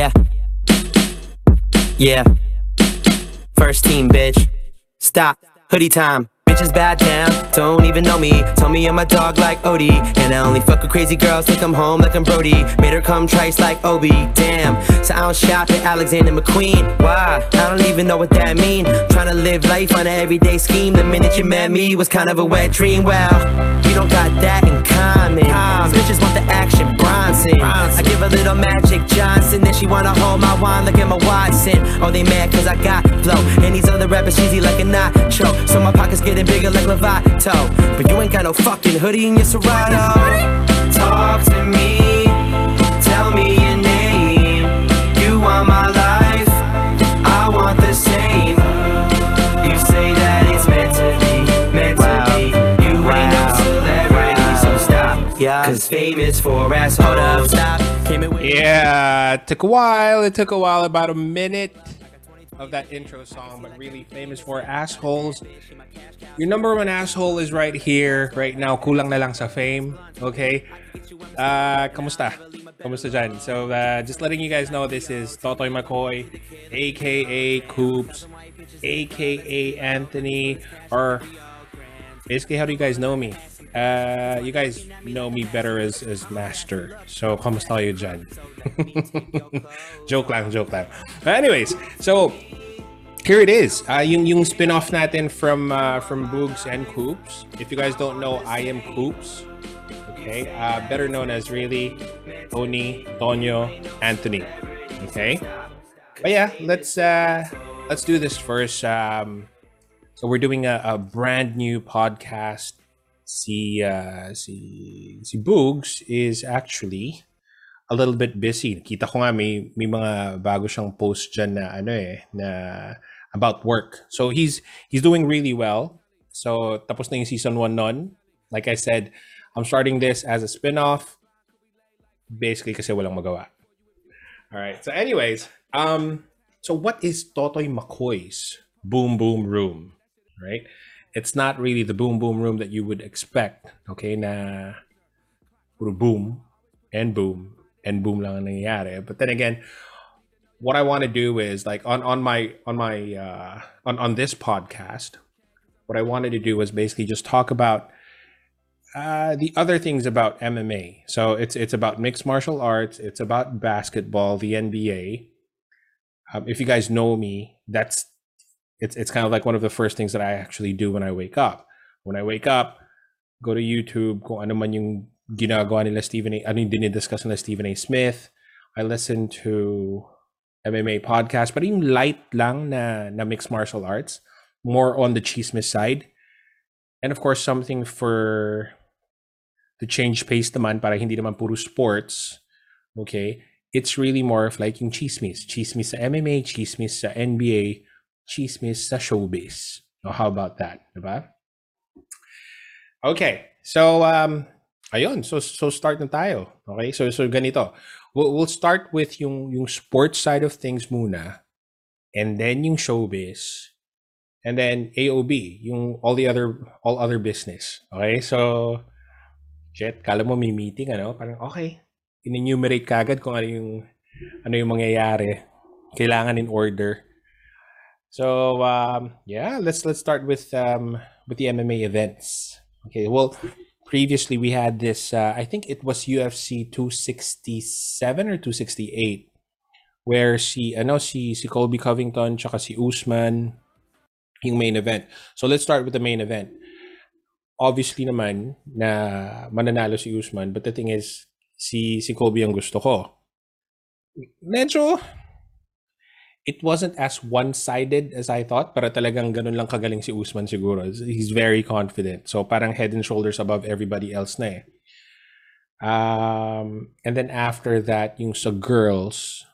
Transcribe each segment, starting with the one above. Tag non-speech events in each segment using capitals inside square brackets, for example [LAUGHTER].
Yeah. Yeah. First team, bitch. Stop. Hoodie time. Bitches bad down, don't even know me. Tell me I'm a dog like Odie. And I only fuck with crazy girls, take them home like I'm Brody. Made her come trice like Obi. Damn, so I don't shop at Alexander McQueen. Why? I don't even know what that mean. Trying to live life on an everyday scheme. The minute you met me was kind of a wet dream. Well, we don't got that in common. Bitches want the action, Bronson. I give a little magic Johnson. Then she wanna hold my wine look like Emma Watson. Oh, they mad cause I got flow. And these other rappers cheesy like a nacho. So my pockets getting bigger like Lovato. But you ain't got no fucking hoodie in your Serato. Talk to me, tell me cause fame is for assholes. Hold up, stop. Came with Yeah, it took a while. It took a while, about a minute of that intro song, but really famous for assholes. Your number one asshole is right here, right now. Kulang na lang sa fame. Okay? Uh, kamusta? Kamusta dyan? So, uh, just letting you guys know, this is Totoy McCoy, aka Coops, aka Anthony, or basically, how do you guys know me? Uh, you guys know me better as, as Master. So, kamusta kayo dyan? joke lang, joke lang. But anyways, so here it is. Uh, yung, yung spin-off natin from uh, from Boogs and Coops. If you guys don't know, I am Coops. Okay, uh, better known as really Tony, Tonyo, Anthony. Okay, but yeah, let's uh, let's do this first. Um, so we're doing a, a brand new podcast. Si uh, si si Boogs is actually a little bit busy. Kita ko nga may may mga bago siyang post dyan na ano eh na about work. So he's he's doing really well. So tapos na yung season 1 nun. Like I said, I'm starting this as a spin-off basically kasi walang magawa. All right. So anyways, um so what is Totoy McCoy's Boom Boom Room, right? It's not really the boom boom room that you would expect, okay? Na boom and boom and boom lang ang nangyayari. But then again, what I want to do is like on on my on my uh on on this podcast, what I wanted to do was basically just talk about uh the other things about MMA. So it's it's about mixed martial arts, it's about basketball, the NBA. Um, if you guys know me, that's it's it's kind of like one of the first things that I actually do when I wake up. When I wake up, go to YouTube, kung ano man yung ginagawa nila Stephen A. Yung dinidiscuss nila Stephen A. Smith. I listen to MMA podcast, but yung light lang na, na mixed martial arts, more on the chismis side. And of course, something for to change pace naman para hindi naman puro sports. Okay? It's really more of like yung chismis. Chismis sa MMA, chismis sa NBA, chismis sa showbiz. So how about that? Diba? Okay. So, um, ayun. So, so start na tayo. Okay? So, so ganito. We'll, we'll start with yung, yung sports side of things muna. And then yung showbiz. And then AOB, yung all the other, all other business. Okay? So, shit, kala mo may meeting, ano? Parang, okay. In-enumerate kagad kung ano yung, ano yung mangyayari. Kailangan in order. So, um, yeah, let's, let's start with, um, with the MMA events. Okay, well, previously we had this uh, i think it was ufc 267 or 268 where si ano si si colby covington tsaka si usman yung main event. So let's start with the main event. Obviously naman na mananalo si usman but the thing is si si colby ang gusto ko. Medyo it wasn't as one-sided as I thought, pero talagang ganun lang kagaling si Usman siguro. He's very confident. So parang head and shoulders above everybody else na eh. Um, and then after that, yung sa girls,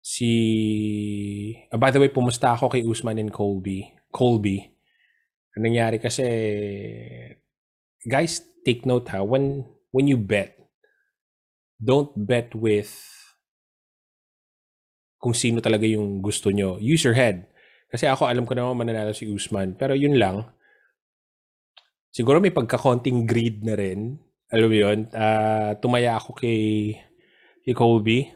si... Oh, by the way, pumusta ako kay Usman and Colby. Colby. Ang nangyari kasi, guys, take note ha, when, when you bet, don't bet with kung sino talaga yung gusto nyo. Use your head. Kasi ako, alam ko naman mananalo si Usman. Pero yun lang. Siguro may pagkakonting greed na rin. Alam mo yun? Uh, tumaya ako kay, kay Colby.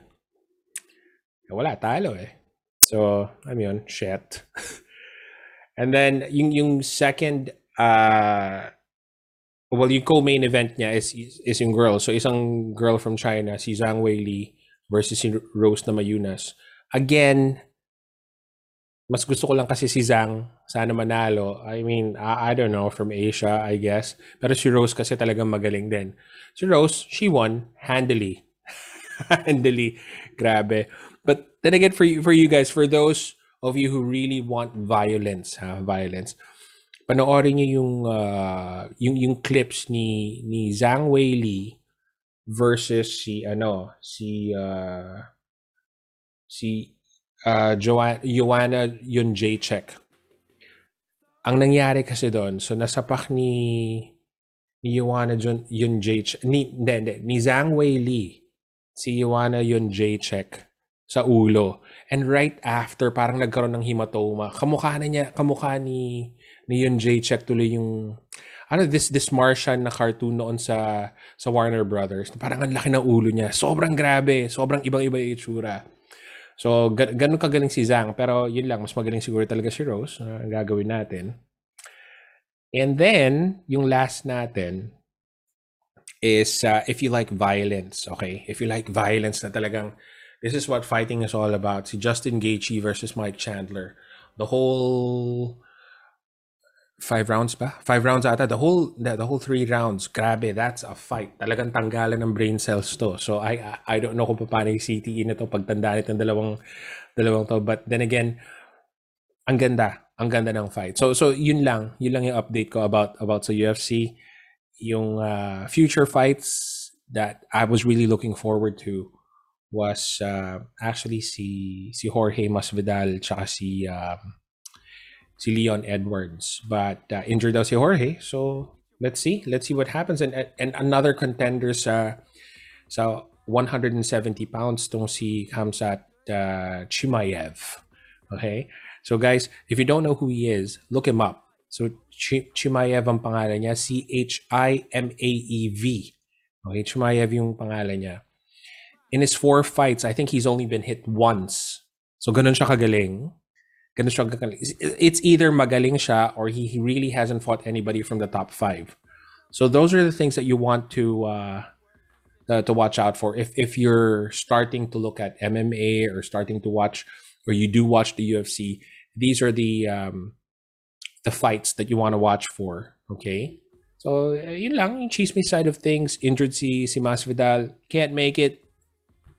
wala, talo eh. So, I mean, shit. [LAUGHS] and then, yung, yung second, uh, well, yung co-main event niya is, is yung girl. So, isang girl from China, si Zhang Weili versus si Rose Namajunas. Again, mas gusto ko lang kasi si Zhang sana manalo. I mean, I, I don't know, from Asia, I guess. Pero si Rose kasi talagang magaling din. Si Rose, she won handily. [LAUGHS] handily. Grabe. But then again, for you, for you guys, for those of you who really want violence, ha, violence, panoorin niyo yung, uh, yung, yung clips ni, ni Zhang Weili versus si, ano, si, uh, si uh, Joanna, Joanna Jacek. Ang nangyari kasi doon, so nasapak ni ni Joanna Jacek, ni, hindi, hindi, ni Zhang Wei Li, si Joanna Jacek sa ulo. And right after, parang nagkaroon ng hematoma. Kamukha na niya, kamukha ni, ni Yun Jacek tuloy yung, ano, this, this Martian na cartoon noon sa, sa Warner Brothers. Parang ang laki ng ulo niya. Sobrang grabe. Sobrang ibang-iba yung itsura. So, gan- ganun kagaling si Zhang. Pero yun lang, mas magaling siguro talaga si Rose. Uh, ang gagawin natin. And then, yung last natin is uh, if you like violence, okay? If you like violence na talagang, this is what fighting is all about. Si Justin Gaethje versus Mike Chandler. The whole five rounds ba? Five rounds ata. The whole the, the whole three rounds. Grabe, that's a fight. Talagang tanggalan ng brain cells to. So I I don't know kung paano yung CTE na to pagtanda nitong dalawang dalawang to. But then again, ang ganda. Ang ganda ng fight. So so yun lang. Yun lang yung update ko about about sa UFC. Yung uh, future fights that I was really looking forward to was uh, actually si si Jorge Masvidal tsaka si um, si Leon Edwards. But uh, injured daw si Jorge. So let's see. Let's see what happens. And, and another contender sa, sa 170 pounds tong si Kamsat uh, Chimaev. Okay? So guys, if you don't know who he is, look him up. So Ch- Chimaev ang pangalan niya. C-H-I-M-A-E-V. Okay, Chimaev yung pangalan niya. In his four fights, I think he's only been hit once. So ganun siya kagaling. Ganun siya It's either magaling siya or he, he really hasn't fought anybody from the top five. So those are the things that you want to uh, uh, to watch out for if if you're starting to look at MMA or starting to watch or you do watch the UFC. These are the um, the fights that you want to watch for. Okay. So, uh, yun lang, yung chisme side of things. Injured si, si Masvidal. Can't make it.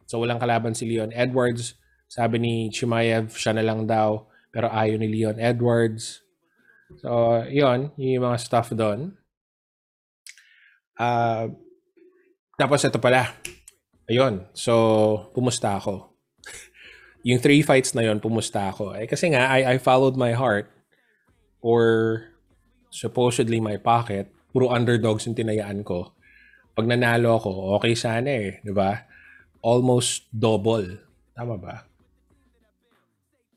So, walang kalaban si Leon Edwards. Sabi ni Chimaev, siya na lang daw. Pero ayaw ni Leon Edwards. So, yon yung mga stuff doon. Uh, tapos ito pala. Ayun. So, pumusta ako. [LAUGHS] yung three fights na yon pumusta ako. Eh, kasi nga, I, I followed my heart or supposedly my pocket. Puro underdogs yung tinayaan ko. Pag nanalo ako, okay sana eh. Ba? Almost double. Tama ba?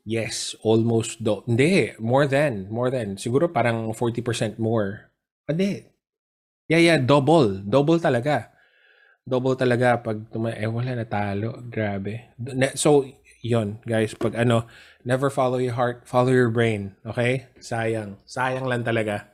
Yes, almost do. Hindi, more than, more than. Siguro parang 40% more. Hindi. Yeah, yeah, double. Double talaga. Double talaga pag tuma eh wala na talo. Grabe. So, yon guys, pag ano, never follow your heart, follow your brain. Okay? Sayang. Sayang lang talaga.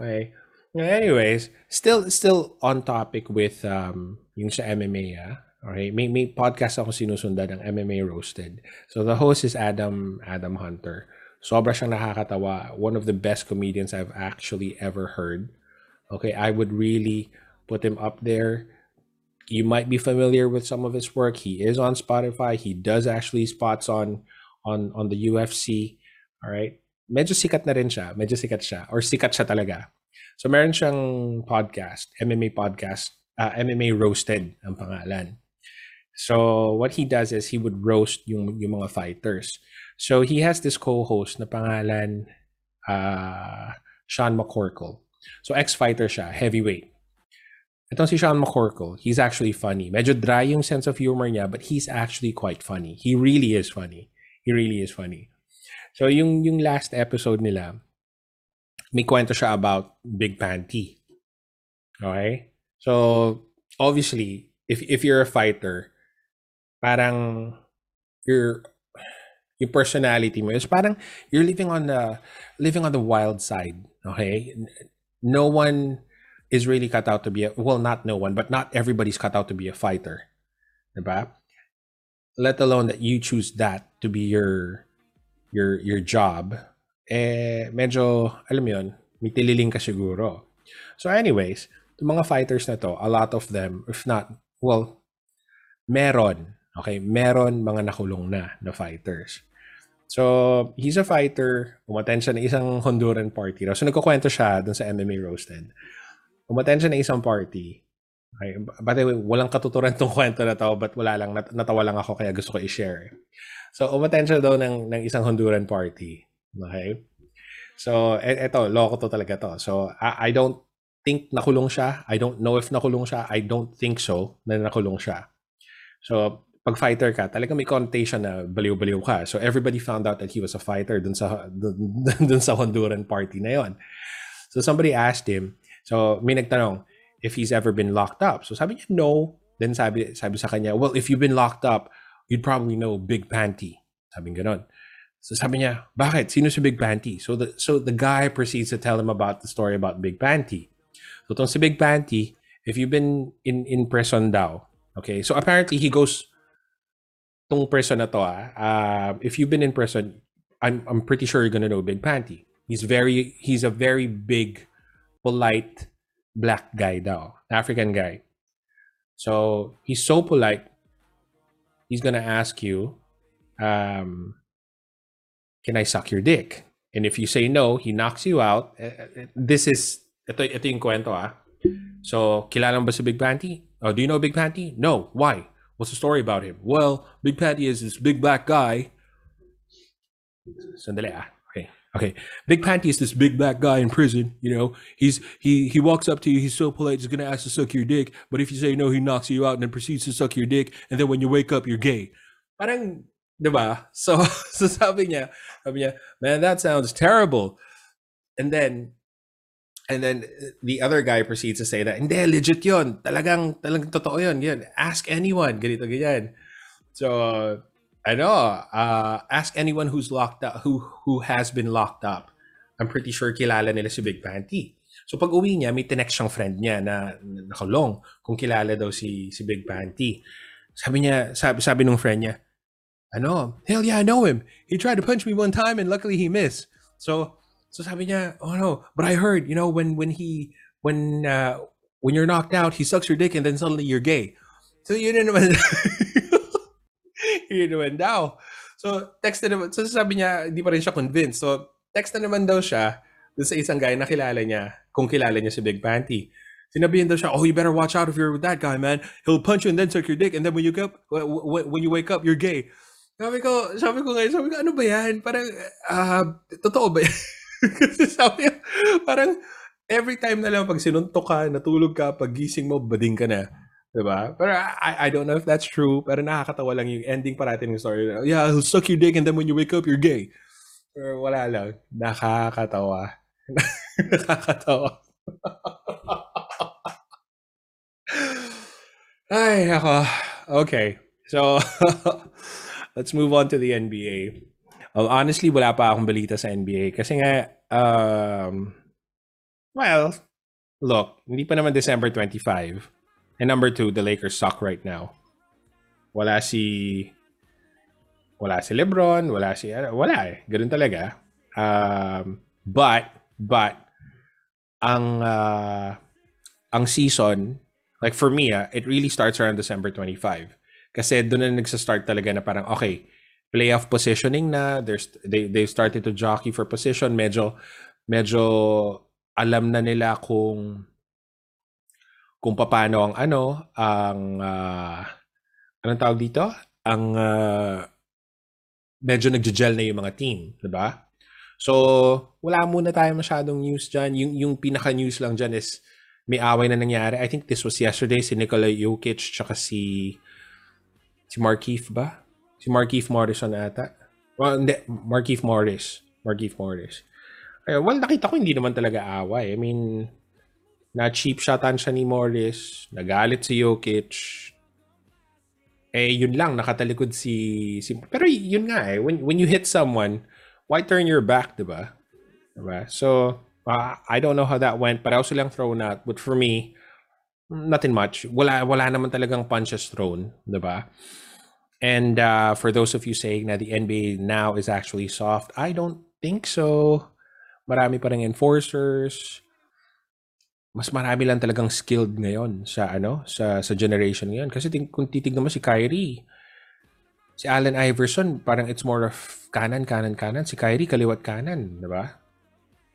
Okay. Anyways, still still on topic with um yung sa MMA ah. Okay, may may podcast ako sinusundan ng MMA Roasted. So the host is Adam Adam Hunter. Sobra siyang nakakatawa. One of the best comedians I've actually ever heard. Okay, I would really put him up there. You might be familiar with some of his work. He is on Spotify. He does actually spots on on on the UFC. All right. Medyo sikat na rin siya. Medyo sikat siya or sikat siya talaga. So meron siyang podcast, MMA podcast, uh, MMA Roasted ang pangalan. So what he does is he would roast yung, yung mga fighters. So he has this co-host na pangalan uh, Sean McCorkle. So ex-fighter siya, heavyweight. Itong si Sean McCorkle, he's actually funny. Medyo dry yung sense of humor niya, but he's actually quite funny. He really is funny. He really is funny. So yung yung last episode nila, may kwento siya about Big Panty. Okay? So obviously, if if you're a fighter, parang your your personality mo is parang you're living on the living on the wild side. Okay, no one is really cut out to be a well, not no one, but not everybody's cut out to be a fighter, diba? Let alone that you choose that to be your your your job. Eh, medyo alam yun, may tililing ka siguro. So anyways, mga fighters na to, a lot of them, if not, well, meron. Okay, meron mga nakulong na na fighters. So, he's a fighter. Umaten siya ng isang Honduran party. So, nagkukwento siya dun sa MMA Roasted. Umaten siya ng isang party. Okay. By the way, walang katuturan tong [LAUGHS] kwento na to, but wala lang, nat- natawa lang ako kaya gusto ko i-share. So, umaten siya daw ng, ng isang Honduran party. Okay? So, e- eto, loko to talaga to. So, I, I don't think nakulong siya. I don't know if nakulong siya. I don't think so na nakulong siya. So, pag fighter ka, talaga may connotation na baliw-baliw ka. So, everybody found out that he was a fighter dun sa, [LAUGHS] dun, dun sa Honduran party na yon. So, somebody asked him, so, may nagtanong, if he's ever been locked up. So, sabi niya, no. Then sabi, sabi sa kanya, well, if you've been locked up, you'd probably know Big Panty. Sabi ganon. So sabi niya, bakit? Sino si Big Panty? So the, so the guy proceeds to tell him about the story about Big Panty. So itong si Big Panty, if you've been in, in prison daw, okay, so apparently he goes, tong person na to ah, uh, if you've been in prison, I'm, I'm pretty sure you're gonna know Big Panty. He's very, he's a very big, polite, black guy daw, African guy. So he's so polite. He's gonna ask you, um, "Can I suck your dick?" And if you say no, he knocks you out. Uh, This is ito ito yung kwento ah. So kilala mo ba si Big Panty? Oh, do you know Big Panty? No. Why? What's the story about him? Well, Big Panty is this big black guy. Ah. Okay. Okay. Big Panty is this big black guy in prison. You know, he's he he walks up to you. He's so polite. He's gonna ask to suck your dick. But if you say no, he knocks you out and then proceeds to suck your dick. And then when you wake up, you're gay. Parang, di ba? So, [LAUGHS] so sabi niya, sabi niya, man, that sounds terrible. And then, and then the other guy proceeds to say that, hindi, legit yun. Talagang, talagang totoo yun. Yan. Ask anyone. Ganito, ganyan. So, ano, uh, ask anyone who's locked up, who who has been locked up. I'm pretty sure kilala nila si Big Panty. So pag uwi niya, may tinext siyang friend niya na, na nakulong kung kilala daw si si Big Panty. Sabi niya, sabi, sabi nung friend niya, ano, hell yeah, I know him. He tried to punch me one time and luckily he missed. So, so sabi niya, oh no, but I heard, you know, when when he when uh, when you're knocked out, he sucks your dick and then suddenly you're gay. So yun na naman. [LAUGHS] yun naman daw. So, text na naman. So, sabi niya, hindi pa rin siya convinced. So, text na naman daw siya dun sa isang guy na kilala niya, kung kilala niya si Big Panty. Sinabihin daw siya, oh, you better watch out if you're with that guy, man. He'll punch you and then suck your dick. And then when you, get, when you wake up, you're gay. Sabi ko, sabi ko ngayon, sabi ko, ano ba yan? Parang, ah, totoo ba yan? [LAUGHS] Kasi [LAUGHS] sabi niya, parang, every time na lang pag sinuntok ka, natulog ka, pag gising mo, bading ka na. Diba? Pero I, I don't know if that's true, pero nakakatawa lang yung ending parati ng story. Yeah, he'll suck your dick and then when you wake up, you're gay. Pero wala lang. Nakakatawa. [LAUGHS] nakakatawa. [LAUGHS] Ay, ako. Okay. So, let's move on to the NBA. Well, honestly, wala pa akong balita sa NBA. Kasi nga, um, well, look, hindi pa naman December 25. And number two, the Lakers suck right now. Wala si... Wala si Lebron, wala si... Wala eh. Ganun talaga. Um, but, but, ang, uh, ang season, like for me, ah, it really starts around December 25. Kasi doon na nagsa-start talaga na parang, okay, playoff positioning na, there's, they, they started to jockey for position, medyo, medyo alam na nila kung kung paano ang ano ang uh, anong tawag dito ang uh, medyo nagje-gel na yung mga team, 'di ba? So, wala muna tayo masyadong news diyan. Yung yung pinaka news lang diyan is may away na nangyari. I think this was yesterday si Nikola Jokic tsaka si si Markieff ba? Si Markieff Morrison ata. Well, hindi, Markieff Morris. Markieff Morris. Ay, well, nakita ko hindi naman talaga away. I mean, na cheap shotan siya ni Morris, nagalit si Jokic. Eh, yun lang, nakatalikod si, si... Pero yun nga eh, when, when you hit someone, why turn your back, di ba? Diba? So, uh, I don't know how that went, but I was lang thrown out. But for me, nothing much. Wala, wala naman talagang punches thrown, di ba? And uh, for those of you saying na the NBA now is actually soft, I don't think so. Marami pa rin enforcers. Mas marami lang talagang skilled ngayon sa ano, sa sa generation ngayon kasi ting, kung titignan mo si Kyrie, si Allen Iverson, parang it's more of kanan kanan kanan, si Kyrie kaliwat kanan, 'di ba?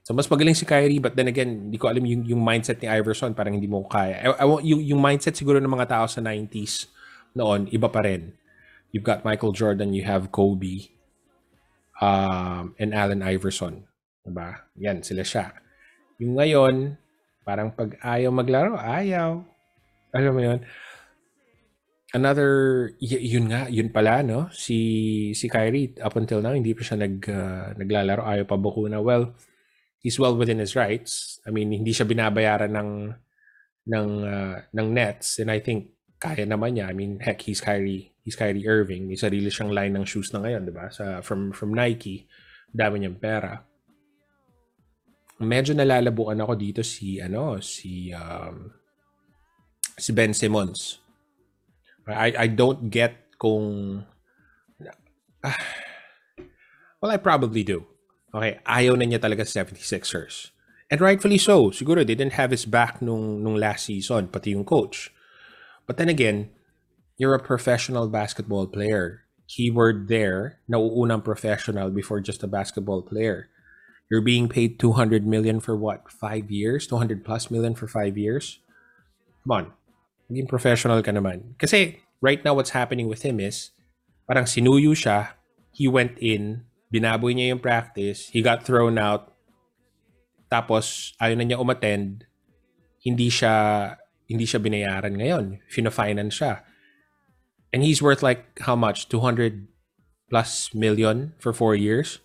So mas magaling si Kyrie but then again, hindi ko alam yung yung mindset ni Iverson, parang hindi mo kaya. I, I, yung yung mindset siguro ng mga tao sa 90s noon, iba pa rin. You've got Michael Jordan, you have Kobe, um, and Allen Iverson. Diba? Yan, sila siya. Yung ngayon, parang pag ayaw maglaro, ayaw. Alam mo yun? Another, yun nga, yun pala, no? Si, si Kyrie, up until now, hindi pa siya nag, uh, naglalaro, ayaw pa bakuna. Well, he's well within his rights. I mean, hindi siya binabayaran ng, ng, uh, ng Nets. And I think, kaya naman niya. I mean, heck, he's Kyrie he's Kyrie Irving. May sarili siyang line ng shoes na ngayon, di ba? Sa, from, from Nike. Dami niyang pera. Medyo nalalabuan ako dito si, ano, si, um, si Ben Simmons. I, I don't get kung, ah, well, I probably do. Okay, ayaw na niya talaga sa 76ers. And rightfully so. Siguro they didn't have his back nung, nung last season, pati yung coach. But then again, you're a professional basketball player. Keyword there, nauunang professional before just a basketball player. You're being paid 200 million for what? Five years? 200 plus million for five years? Come on. Maging professional ka naman. Kasi right now what's happening with him is parang sinuyo siya, he went in, binaboy niya yung practice, he got thrown out, tapos ayaw na niya umattend, hindi siya hindi siya binayaran ngayon. Fina-finance siya. And he's worth like how much? 200 plus million for four years.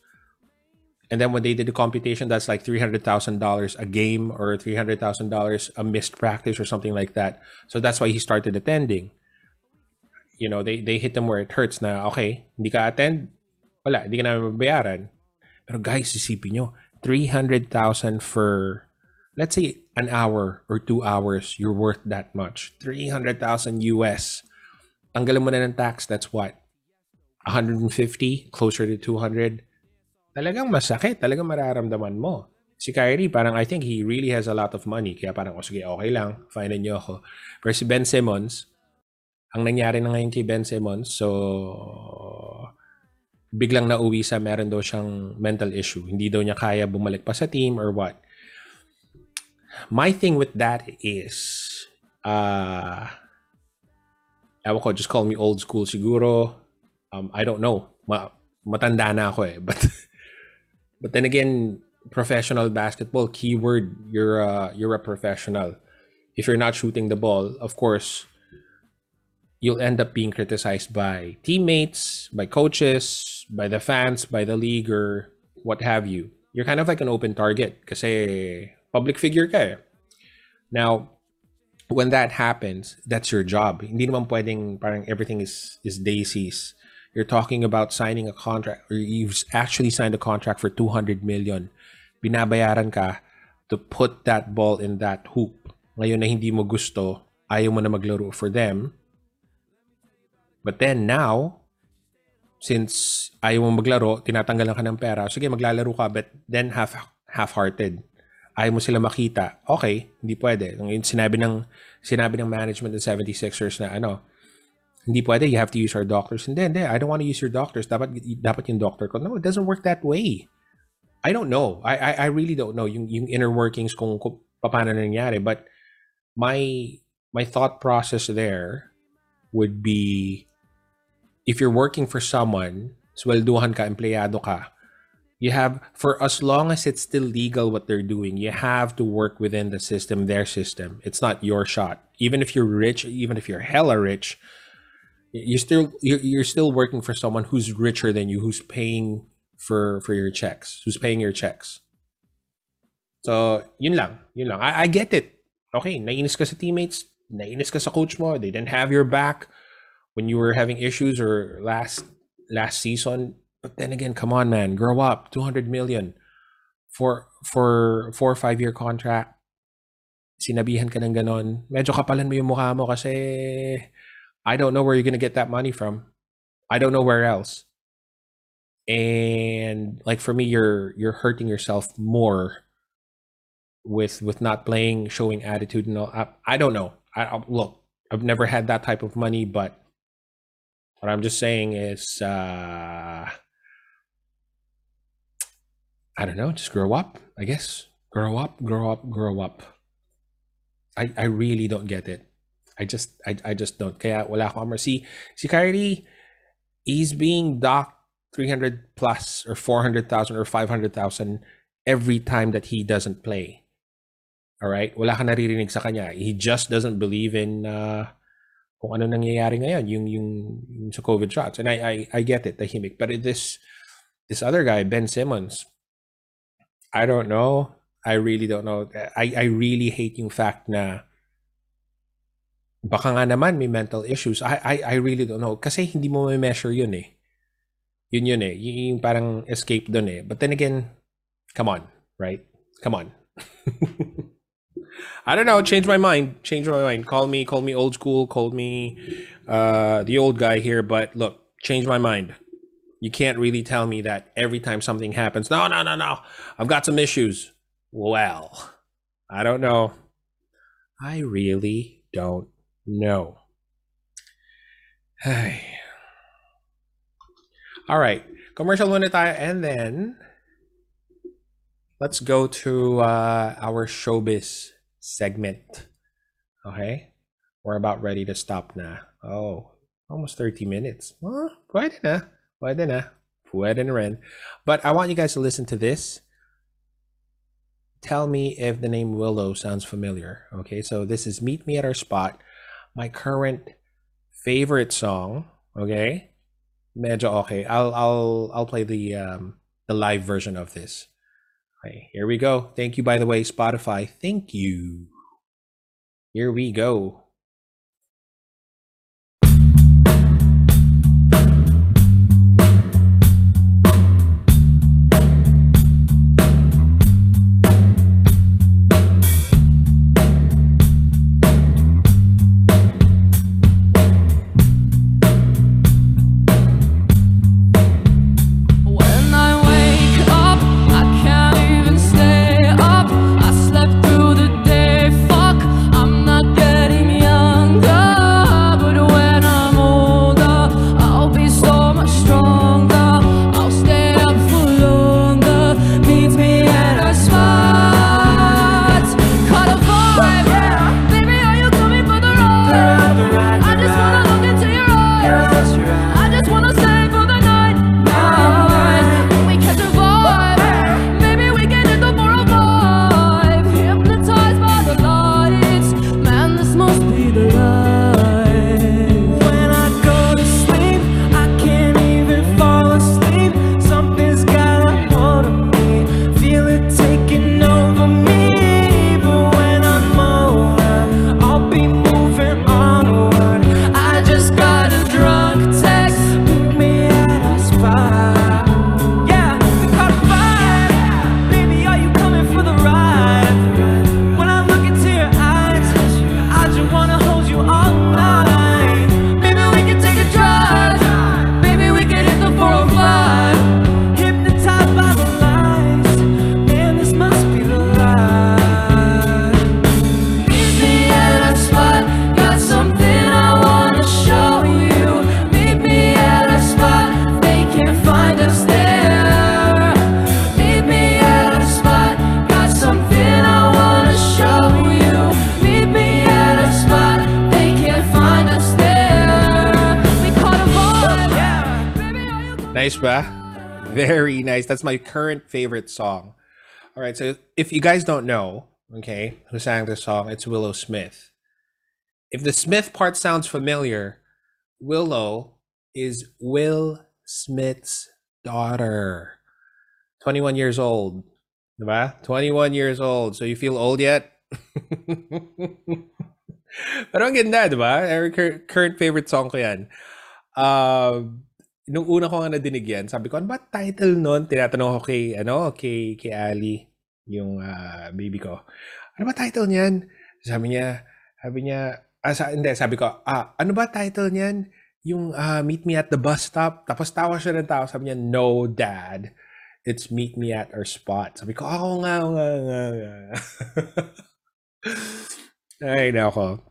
And then when they did the computation that's like $300000 a game or $300000 a missed practice or something like that. So that's why he started attending. You know they, they hit them where it hurts na okay hindi ka attend wala hindi ka namin mabayaran pero guys isipin nyo 300,000 for let's say an hour or two hours you're worth that much. 300,000 US tanggalin mo na ng tax, that's what? 150, closer to 200. Talagang masakit, talagang mararamdaman mo. Si Kyrie, parang I think he really has a lot of money. Kaya parang, oh, sige, okay lang, fine niyo ako. Pero si Ben Simmons, ang nangyari na ngayon kay Ben Simmons, so biglang nauwi sa meron daw siyang mental issue. Hindi daw niya kaya bumalik pa sa team or what. My thing with that is, uh, ewan just call me old school siguro. Um, I don't know. Ma matanda na ako eh. [LAUGHS] But, but then again, professional basketball, keyword, you're a, you're a professional. If you're not shooting the ball, of course, you'll end up being criticized by teammates, by coaches, by the fans, by the league, or what have you. You're kind of like an open target kasi public figure ka eh. Now, when that happens, that's your job. Hindi naman pwedeng parang everything is is daisies. You're talking about signing a contract or you've actually signed a contract for 200 million. Binabayaran ka to put that ball in that hoop. Ngayon na hindi mo gusto, ayaw mo na maglaro for them. But then now, since ayaw mo maglaro, tinatanggalan ka ng pera, sige maglalaro ka but then half half-hearted ayaw mo sila makita, okay, hindi pwede. Yung sinabi ng, sinabi ng management ng 76ers na ano, hindi pwede, you have to use our doctors. And then, I don't want to use your doctors. Dapat, dapat yung doctor ko. No, it doesn't work that way. I don't know. I, I, I really don't know yung, yung inner workings kung, kung paano nangyari. But my, my thought process there would be, if you're working for someone, swelduhan ka, empleyado ka, you have for as long as it's still legal what they're doing you have to work within the system their system. It's not your shot. Even if you're rich even if you're hella rich you're still you're, still working for someone who's richer than you who's paying for for your checks who's paying your checks. So yun lang yun lang. I, I get it. Okay nainis ka sa teammates nainis ka sa coach mo they didn't have your back when you were having issues or last last season. But then again, come on, man, grow up. Two hundred million for for four or five year contract. Sinabihan ka ng ganon. Medyo kapalan mo yung mukha mo kasi I don't know where you're gonna get that money from. I don't know where else. And like for me, you're you're hurting yourself more with with not playing, showing attitude and all. I, I don't know. I, I look. I've never had that type of money, but what I'm just saying is, uh, I don't know. Just grow up, I guess. Grow up, grow up, grow up. I I really don't get it. I just I, I just don't. Kaya wala akong amor. Si, si Kyrie, he's being docked 300 plus or 400,000 or 500,000 every time that he doesn't play. All right? Wala ka naririnig sa kanya. He just doesn't believe in uh, kung ano nangyayari ngayon, yung, yung, yung sa COVID shots. And I, I, I get it, tahimik. But this, this other guy, Ben Simmons, I don't know. I really don't know. I, I really hate yung fact na baka nga naman may mental issues. I, I, I really don't know. Kasi hindi mo may measure yun eh. Yun yun eh. Yung parang escape dun eh. But then again, come on, right? Come on. [LAUGHS] I don't know. Change my mind. Change my mind. Call me, call me old school. Call me uh, the old guy here. But look, change my mind. You can't really tell me that every time something happens. No, no, no, no. I've got some issues. Well, I don't know. I really don't know. Hey. All right. Commercial muna tayo and then let's go to uh, our showbiz segment. Okay? We're about ready to stop now. Oh, almost 30 minutes. Huh? Pwede na. Pwede na. Pwede na rin. But I want you guys to listen to this. Tell me if the name Willow sounds familiar. Okay, so this is Meet Me at Our Spot, my current favorite song. Okay, medyo okay. I'll I'll I'll play the um the live version of this. Okay, here we go. Thank you, by the way, Spotify. Thank you. Here we go. My current favorite song. All right, so if you guys don't know, okay, who sang this song, it's Willow Smith. If the Smith part sounds familiar, Willow is Will Smith's daughter. 21 years old. Diba? 21 years old. So you feel old yet? [LAUGHS] Pero ang ganda, di ba? Cur- Current favorite song ko nung una ko nga nadinig yan, sabi ko, ano ba title nun? Tinatanong ko kay, ano, kay, kay Ali, yung ah, baby ko. Ano ba title niyan? Sabi niya, sabi niya, ah, sa, hindi, sabi ko, ah, ano ba title niyan? Yung ah, Meet Me at the Bus Stop. Tapos tawa siya ng tawa. Sabi niya, no, dad. It's Meet Me at our spot. Sabi ko, ako nga, nga, nga, nga. [LAUGHS] Ay, nako.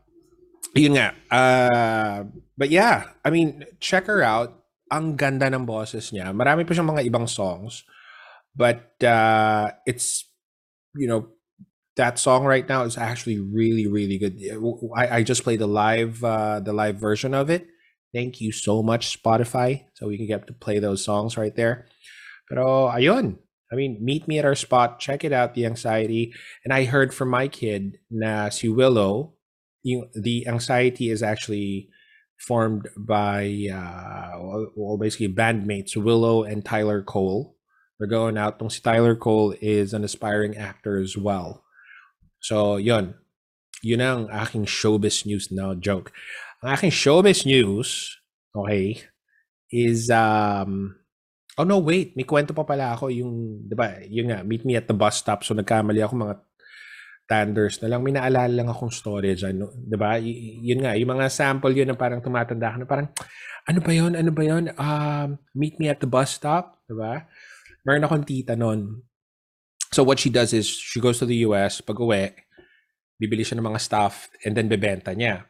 Yun nga. Uh, but yeah, I mean, check her out. Ang ganda ng boses niya. Marami pa siyang mga ibang songs. But uh, it's, you know, that song right now is actually really, really good. I, I just played the live, uh, the live version of it. Thank you so much, Spotify. So we can get to play those songs right there. Pero ayun. I mean, meet me at our spot. Check it out, The Anxiety. And I heard from my kid na si Willow, yung, the anxiety is actually formed by uh, well, basically bandmates Willow and Tyler Cole. They're going out. Tong si Tyler Cole is an aspiring actor as well. So, yun. Yun ang aking showbiz news. No, joke. Ang aking showbiz news, okay, is, um, oh no, wait. May kwento pa pala ako yung, di ba, yun nga, meet me at the bus stop. So, nagkamali ako mga tanders na lang. May naalala lang akong story dyan. No? Di ba? Y- yun nga, yung mga sample yun na parang tumatanda ka na parang, ano ba yun? Ano ba yun? Um, meet me at the bus stop. Di ba? Meron akong tita nun. So what she does is, she goes to the US, pag uwi, bibili siya ng mga stuff, and then bebenta niya.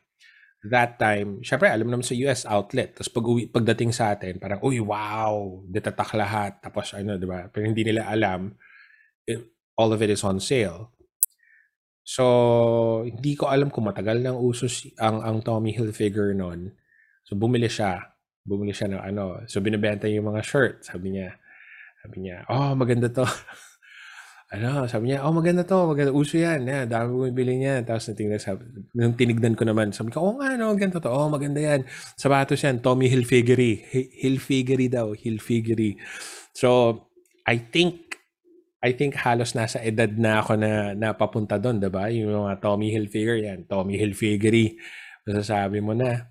That time, syempre, alam naman sa US outlet. Tapos pag uwi, pagdating sa atin, parang, uy, wow, ditatak lahat. Tapos ano, di ba? Pero hindi nila alam, it- all of it is on sale. So, hindi ko alam kung matagal nang uso si, ang, ang Tommy Hilfiger noon. So, bumili siya. Bumili siya ng ano. So, binibenta yung mga shirt. Sabi niya, sabi niya, oh, maganda to. [LAUGHS] ano, sabi niya, oh, maganda to. Maganda. Uso yan. Yeah, dami ko bibili niyan. Tapos, natingnan, sabi, nung tinignan ko naman, sabi ko, oh, nga, no, ganito to. Oh, maganda yan. Sapatos yan. Tommy Hilfigery. Hi- Hilfigery daw. Hilfigery. So, I think I think halos nasa edad na ako na napapunta doon, 'di ba? Yung mga Tommy Hilfiger yan, Tommy Hilfigery. Masasabi mo na.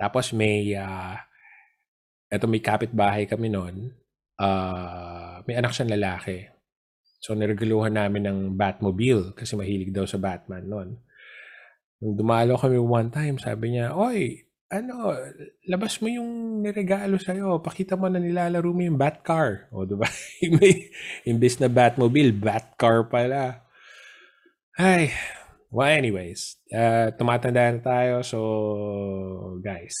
Tapos may ah eto may kapitbahay kami noon. ah may anak siyang lalaki. So nireguluhan namin ng Batmobile kasi mahilig daw sa Batman noon. Nung dumalo kami one time, sabi niya, "Oy, ano, labas mo yung niregalo sa'yo. Pakita mo na nilalaro mo yung Batcar. O, diba? [LAUGHS] May- Imbis na Batmobile, Batcar pala. Ay, well anyways, uh, tumatanda na tayo. So, guys,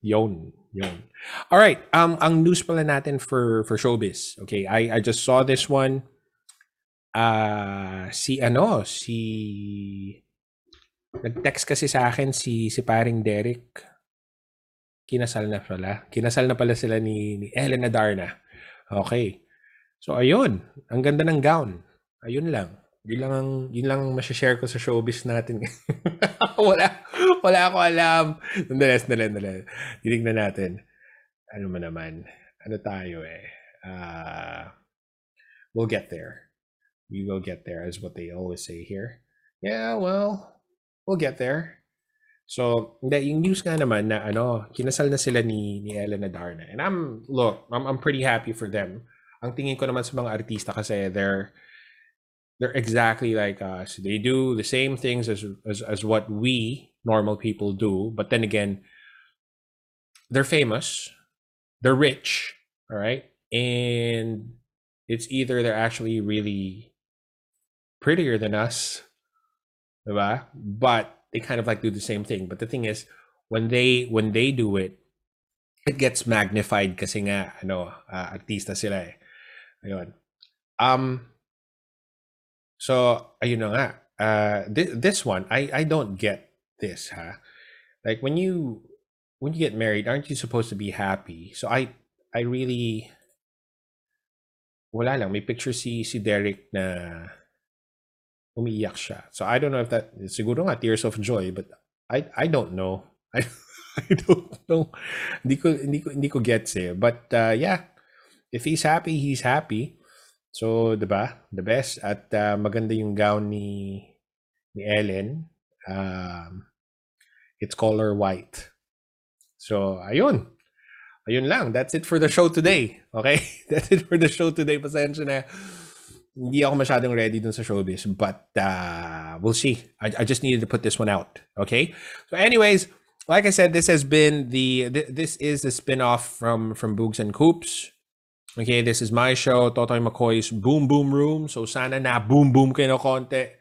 yon, yon. All right, um, ang news pala natin for for showbiz. Okay, I I just saw this one. Ah, si ano, si Nag-text kasi sa akin si si paring Derek. Kinasal na pala. Kinasal na pala sila ni, ni Ellen Adarna. Okay. So ayun, ang ganda ng gown. Ayun lang. Yun lang ang yun lang ma-share ko sa showbiz natin. [LAUGHS] wala wala ako alam. Sandali, sandali, sandali. Tinignan natin. Ano man naman. Ano tayo eh. Ah, we'll get there. We will get there is what they always say here. Yeah, well, we'll get there. So, hindi, yung news nga naman na ano, kinasal na sila ni, ni Ellen Adarna. And I'm, look, I'm, I'm pretty happy for them. Ang tingin ko naman sa mga artista kasi they're, they're exactly like us. They do the same things as, as, as what we, normal people, do. But then again, they're famous, they're rich, all right? And it's either they're actually really prettier than us, diba? But they kind of like do the same thing. But the thing is, when they when they do it, it gets magnified kasi nga ano, ah, artista sila eh. Ayun. Um so na nga. Uh thi- this one, I I don't get this, huh? Like when you when you get married, aren't you supposed to be happy? So I I really wala lang may picture si si Derek na umiiyak siya. So I don't know if that siguro nga tears of joy but I I don't know. I [LAUGHS] I don't know. Hindi ko hindi ko hindi ko gets eh. But uh, yeah, if he's happy, he's happy. So, 'di ba? The best at uh, maganda yung gown ni ni Ellen Um, it's color white. So, ayun. Ayun lang. That's it for the show today. Okay? [LAUGHS] That's it for the show today. Pasensya na. Hindi ako masyadong ready dun sa showbiz. But uh, we'll see. I, I just needed to put this one out. Okay? So anyways, like I said, this has been the... Th- this is the spin-off from, from Boogs and Coops. Okay, this is my show, Totoy McCoy's Boom Boom Room. So sana na boom boom kayo ng konti.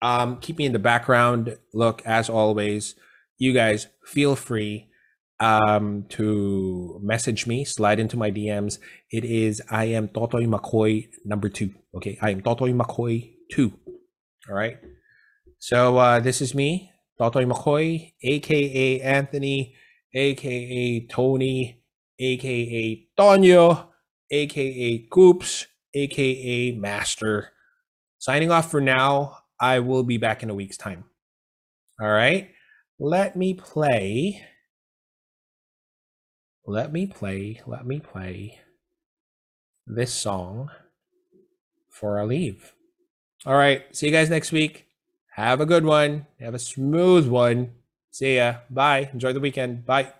Um, keep me in the background. Look, as always, you guys feel free um to message me, slide into my DMs. It is I am Totoy McCoy number two. Okay, I am Totoy McCoy two. All right. So uh this is me, Totoy McCoy, aka Anthony, aka Tony, aka Tonyo, aka Coops, aka Master. Signing off for now. I will be back in a week's time. All right. Let me play. Let me play. Let me play this song for a leave. All right. See you guys next week. Have a good one. Have a smooth one. See ya. Bye. Enjoy the weekend. Bye.